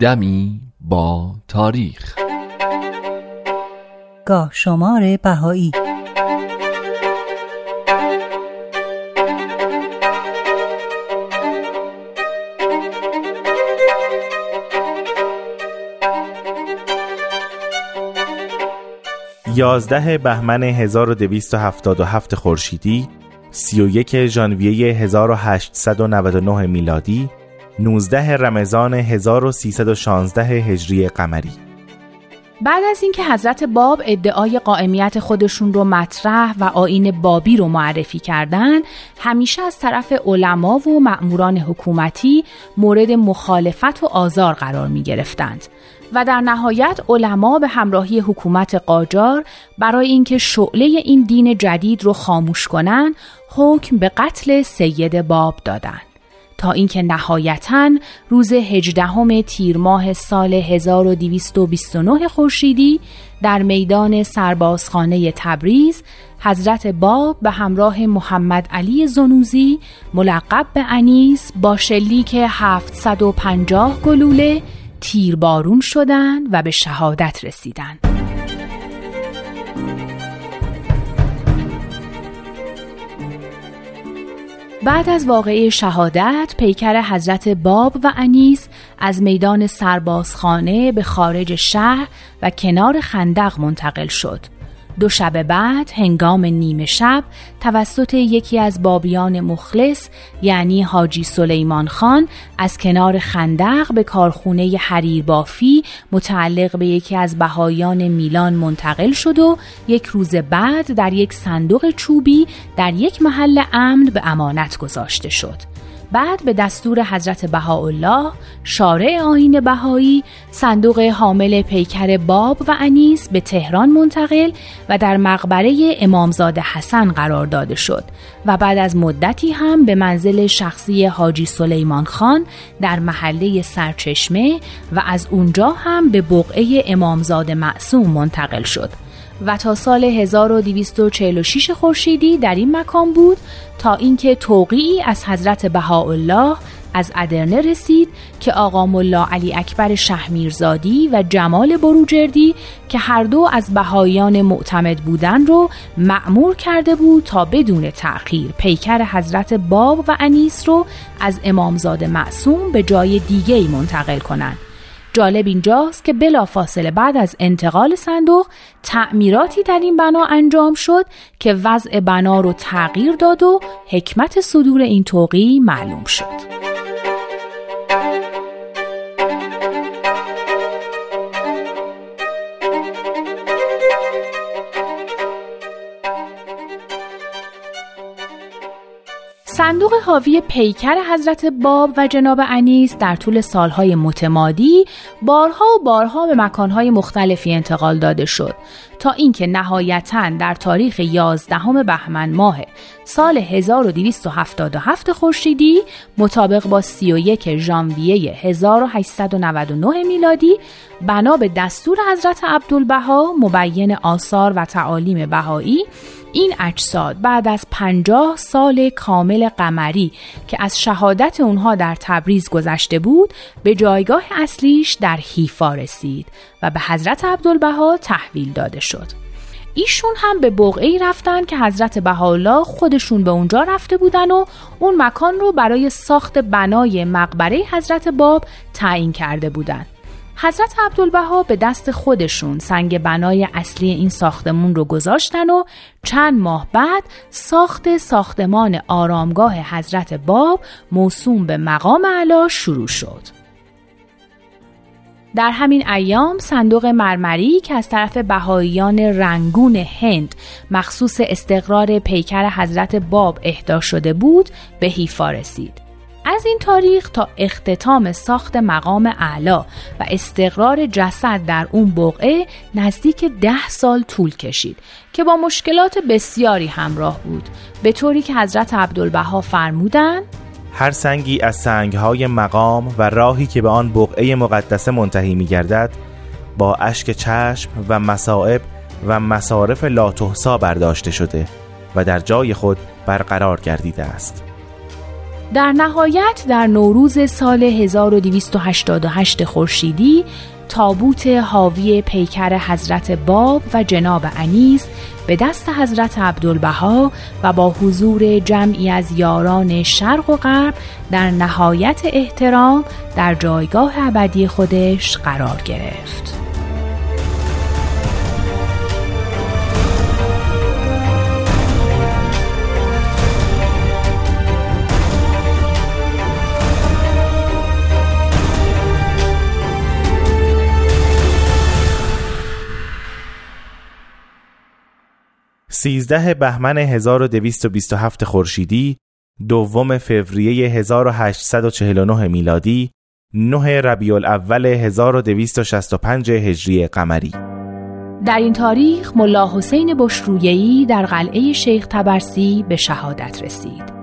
دمی با تاریخ. گاه شمار بهایی. یازده بهمن 1277 خورشیدی 31 ژانویه 1899 میلادی 19 رمضان 1316 هجری قمری بعد از اینکه حضرت باب ادعای قائمیت خودشون رو مطرح و آین بابی رو معرفی کردند، همیشه از طرف علما و مأموران حکومتی مورد مخالفت و آزار قرار می گرفتند و در نهایت علما به همراهی حکومت قاجار برای اینکه شعله این دین جدید رو خاموش کنند، حکم به قتل سید باب دادند. تا اینکه نهایتا روز 18 تیر ماه سال 1229 خورشیدی در میدان سربازخانه تبریز حضرت باب به همراه محمد علی زنوزی ملقب به انیس با شلیک 750 گلوله تیربارون شدند و به شهادت رسیدند. بعد از واقعه شهادت پیکر حضرت باب و انیس از میدان سربازخانه به خارج شهر و کنار خندق منتقل شد. دو شب بعد هنگام نیمه شب توسط یکی از بابیان مخلص یعنی حاجی سلیمان خان از کنار خندق به کارخونه حریر بافی متعلق به یکی از بهایان میلان منتقل شد و یک روز بعد در یک صندوق چوبی در یک محل امن به امانت گذاشته شد. بعد به دستور حضرت بهاءالله شارع آین بهایی صندوق حامل پیکر باب و انیس به تهران منتقل و در مقبره امامزاده حسن قرار داده شد. و بعد از مدتی هم به منزل شخصی حاجی سلیمان خان در محله سرچشمه و از اونجا هم به بقعه امامزاده معصوم منتقل شد و تا سال 1246 خورشیدی در این مکان بود تا اینکه توقیعی از حضرت بهاءالله از ادرنه رسید که آقا ملا علی اکبر شهمیرزادی و جمال بروجردی که هر دو از بهاییان معتمد بودن رو معمور کرده بود تا بدون تأخیر پیکر حضرت باب و انیس رو از امامزاده معصوم به جای دیگه منتقل کنند. جالب اینجاست که بلافاصله بعد از انتقال صندوق تعمیراتی در این بنا انجام شد که وضع بنا رو تغییر داد و حکمت صدور این توقی معلوم شد. صندوق حاوی پیکر حضرت باب و جناب انیس در طول سالهای متمادی بارها و بارها به مکانهای مختلفی انتقال داده شد. تا اینکه نهایتا در تاریخ 11 بهمن ماه سال 1277 خورشیدی مطابق با 31 ژانویه 1899 میلادی بنا به دستور حضرت عبدالبها مبین آثار و تعالیم بهایی این اجساد بعد از پنجاه سال کامل قمری که از شهادت اونها در تبریز گذشته بود به جایگاه اصلیش در حیفا رسید. و به حضرت عبدالبها تحویل داده شد ایشون هم به بقعی رفتن که حضرت بهاءالله خودشون به اونجا رفته بودن و اون مکان رو برای ساخت بنای مقبره حضرت باب تعیین کرده بودند. حضرت عبدالبها به دست خودشون سنگ بنای اصلی این ساختمون رو گذاشتن و چند ماه بعد ساخت ساختمان آرامگاه حضرت باب موسوم به مقام علا شروع شد. در همین ایام صندوق مرمری که از طرف بهاییان رنگون هند مخصوص استقرار پیکر حضرت باب اهدا شده بود به حیفا رسید. از این تاریخ تا اختتام ساخت مقام اعلا و استقرار جسد در اون بقعه نزدیک ده سال طول کشید که با مشکلات بسیاری همراه بود به طوری که حضرت عبدالبها فرمودند هر سنگی از سنگهای مقام و راهی که به آن بقعه مقدسه منتهی می گردد با اشک چشم و مصائب و مصارف لاتحسا برداشته شده و در جای خود برقرار گردیده است. در نهایت در نوروز سال 1288 خورشیدی تابوت حاوی پیکر حضرت باب و جناب انیس به دست حضرت عبدالبها و با حضور جمعی از یاران شرق و غرب در نهایت احترام در جایگاه ابدی خودش قرار گرفت. 13 بهمن 1227 خورشیدی، دوم فوریه 1849 میلادی، 9 ربیع الاول 1265 هجری قمری در این تاریخ ملا حسین بشرویهی در قلعه شیخ تبرسی به شهادت رسید.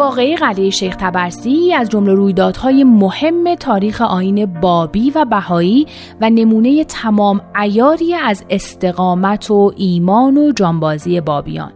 واقعی قلعه شیخ تبرسی از جمله رویدادهای مهم تاریخ آین بابی و بهایی و نمونه تمام ایاری از استقامت و ایمان و جانبازی بابیان.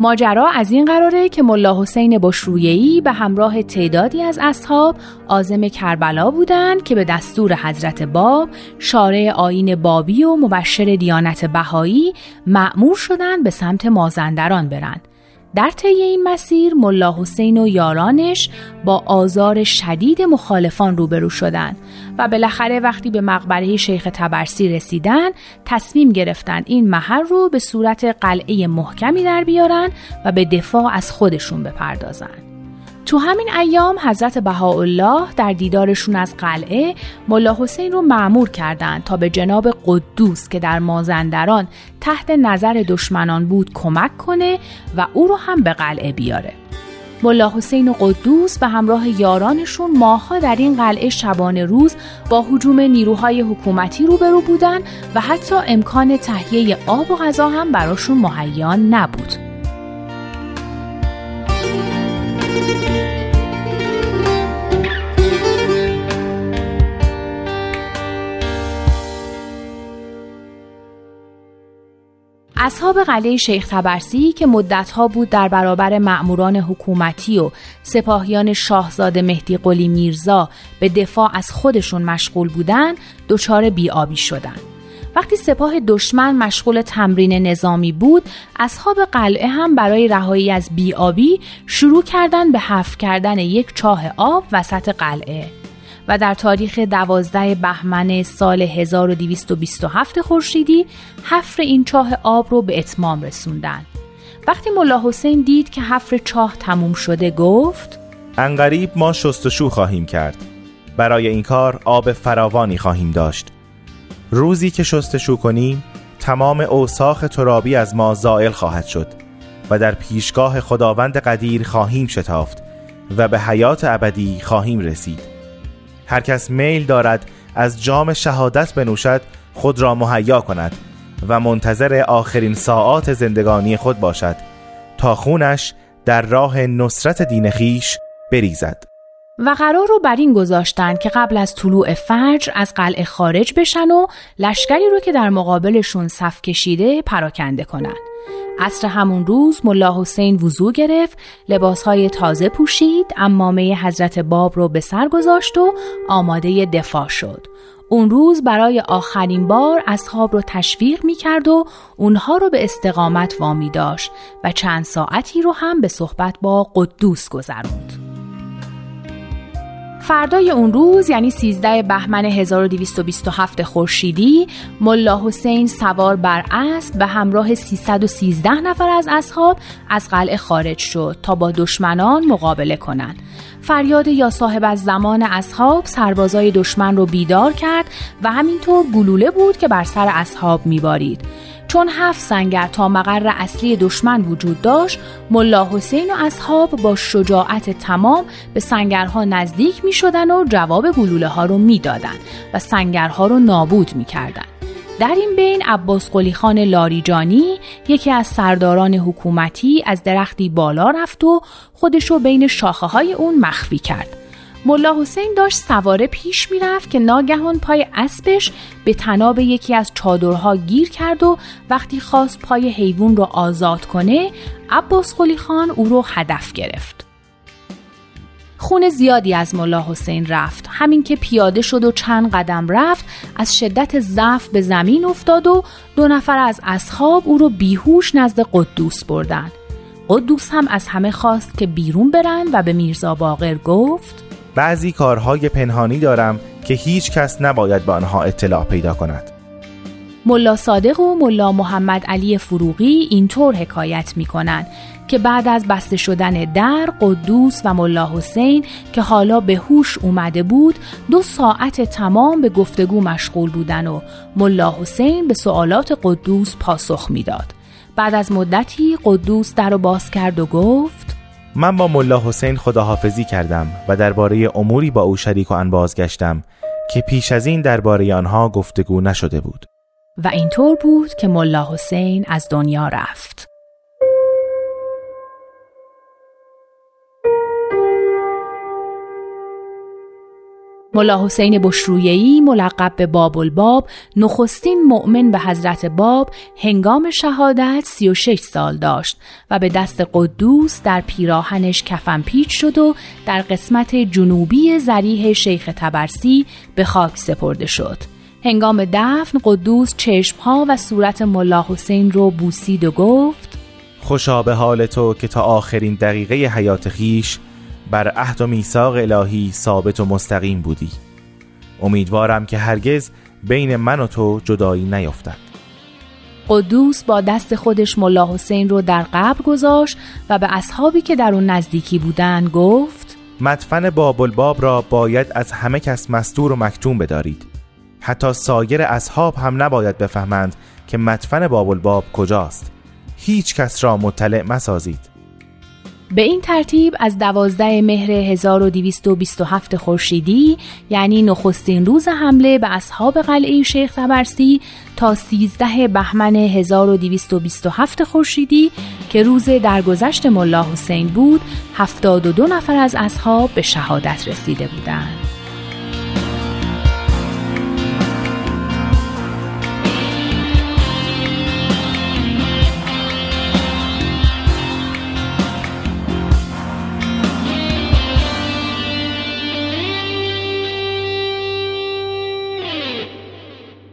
ماجرا از این قراره که ملا حسین بشرویهی به همراه تعدادی از اصحاب آزم کربلا بودند که به دستور حضرت باب شارع آین بابی و مبشر دیانت بهایی معمور شدند به سمت مازندران برند. در طی این مسیر ملا حسین و یارانش با آزار شدید مخالفان روبرو شدند و بالاخره وقتی به مقبره شیخ تبرسی رسیدن تصمیم گرفتند این محل رو به صورت قلعه محکمی در بیارن و به دفاع از خودشون بپردازند. تو همین ایام حضرت بهاءالله در دیدارشون از قلعه ملا حسین رو معمور کردند تا به جناب قدوس که در مازندران تحت نظر دشمنان بود کمک کنه و او رو هم به قلعه بیاره. ملا حسین و قدوس به همراه یارانشون ماها در این قلعه شبانه روز با حجوم نیروهای حکومتی روبرو بودن و حتی امکان تهیه آب و غذا هم براشون مهیا نبود. اصحاب قلعه شیخ تبرسی که مدتها بود در برابر مأموران حکومتی و سپاهیان شاهزاده مهدی قلی میرزا به دفاع از خودشون مشغول بودن دچار بیابی شدند. وقتی سپاه دشمن مشغول تمرین نظامی بود اصحاب قلعه هم برای رهایی از بیابی شروع کردن به حف کردن یک چاه آب وسط قلعه و در تاریخ دوازده بهمن سال 1227 خورشیدی حفر این چاه آب رو به اتمام رسوندن. وقتی ملا حسین دید که حفر چاه تموم شده گفت انقریب ما شستشو خواهیم کرد. برای این کار آب فراوانی خواهیم داشت. روزی که شستشو کنیم تمام اوساخ ترابی از ما زائل خواهد شد و در پیشگاه خداوند قدیر خواهیم شتافت و به حیات ابدی خواهیم رسید. هر کس میل دارد از جام شهادت بنوشد خود را مهیا کند و منتظر آخرین ساعات زندگانی خود باشد تا خونش در راه نصرت دین خیش بریزد و قرار رو بر این گذاشتند که قبل از طلوع فجر از قلعه خارج بشن و لشکری رو که در مقابلشون صف کشیده پراکنده کنند. عصر همون روز ملا حسین وضوع گرفت لباسهای تازه پوشید امامه حضرت باب رو به سر گذاشت و آماده دفاع شد اون روز برای آخرین بار اصحاب رو تشویق می کرد و اونها رو به استقامت وامی داشت و چند ساعتی رو هم به صحبت با قدوس گذروند. فردای اون روز یعنی 13 بهمن 1227 خورشیدی ملا حسین سوار بر اسب به همراه 313 نفر از اصحاب از قلعه خارج شد تا با دشمنان مقابله کنند. فریاد یا صاحب از زمان اصحاب سربازای دشمن رو بیدار کرد و همینطور گلوله بود که بر سر اصحاب میبارید. چون هفت سنگر تا مقر اصلی دشمن وجود داشت ملا حسین و اصحاب با شجاعت تمام به سنگرها نزدیک می شدن و جواب گلوله ها رو می دادن و سنگرها رو نابود می کردن. در این بین عباس قلی خان لاریجانی یکی از سرداران حکومتی از درختی بالا رفت و خودشو بین شاخه های اون مخفی کرد ملا حسین داشت سواره پیش می‌رفت که ناگهان پای اسبش به تناب یکی از چادرها گیر کرد و وقتی خواست پای حیوان رو آزاد کنه عباس خلی خان او رو هدف گرفت. خون زیادی از ملا حسین رفت همین که پیاده شد و چند قدم رفت از شدت ضعف به زمین افتاد و دو نفر از اصحاب او رو بیهوش نزد قدوس بردن قدوس هم از همه خواست که بیرون برن و به میرزا باقر گفت بعضی کارهای پنهانی دارم که هیچ کس نباید به آنها اطلاع پیدا کند ملا صادق و ملا محمد علی فروغی اینطور حکایت می کنند که بعد از بسته شدن در قدوس و ملا حسین که حالا به هوش اومده بود دو ساعت تمام به گفتگو مشغول بودن و ملا حسین به سوالات قدوس پاسخ می‌داد. بعد از مدتی قدوس در رو باز کرد و گفت من با ملا حسین خداحافظی کردم و درباره اموری با او شریک و انباز گشتم که پیش از این درباره آنها گفتگو نشده بود. و اینطور بود که ملا حسین از دنیا رفت. ملا حسین بشرویهی ملقب به باب الباب نخستین مؤمن به حضرت باب هنگام شهادت 36 سال داشت و به دست قدوس در پیراهنش کفن پیچ شد و در قسمت جنوبی زریح شیخ تبرسی به خاک سپرده شد. هنگام دفن قدوس چشمها و صورت ملا حسین رو بوسید و گفت خوشا به حال تو که تا آخرین دقیقه حیات خیش بر عهد و میثاق الهی ثابت و مستقیم بودی. امیدوارم که هرگز بین من و تو جدایی نیفتد. قدوس با دست خودش ملا حسین رو در قبر گذاشت و به اصحابی که در اون نزدیکی بودن گفت مدفن باب الباب را باید از همه کس مستور و مکتوم بدارید. حتی سایر اصحاب هم نباید بفهمند که مدفن باب الباب کجاست. هیچ کس را مطلع مسازید. به این ترتیب از دوازده مهر 1227 خورشیدی یعنی نخستین روز حمله به اصحاب قلعه شیخ تبرسی تا 13 بهمن 1227 خورشیدی که روز درگذشت ملا حسین بود 72 نفر از اصحاب به شهادت رسیده بودند.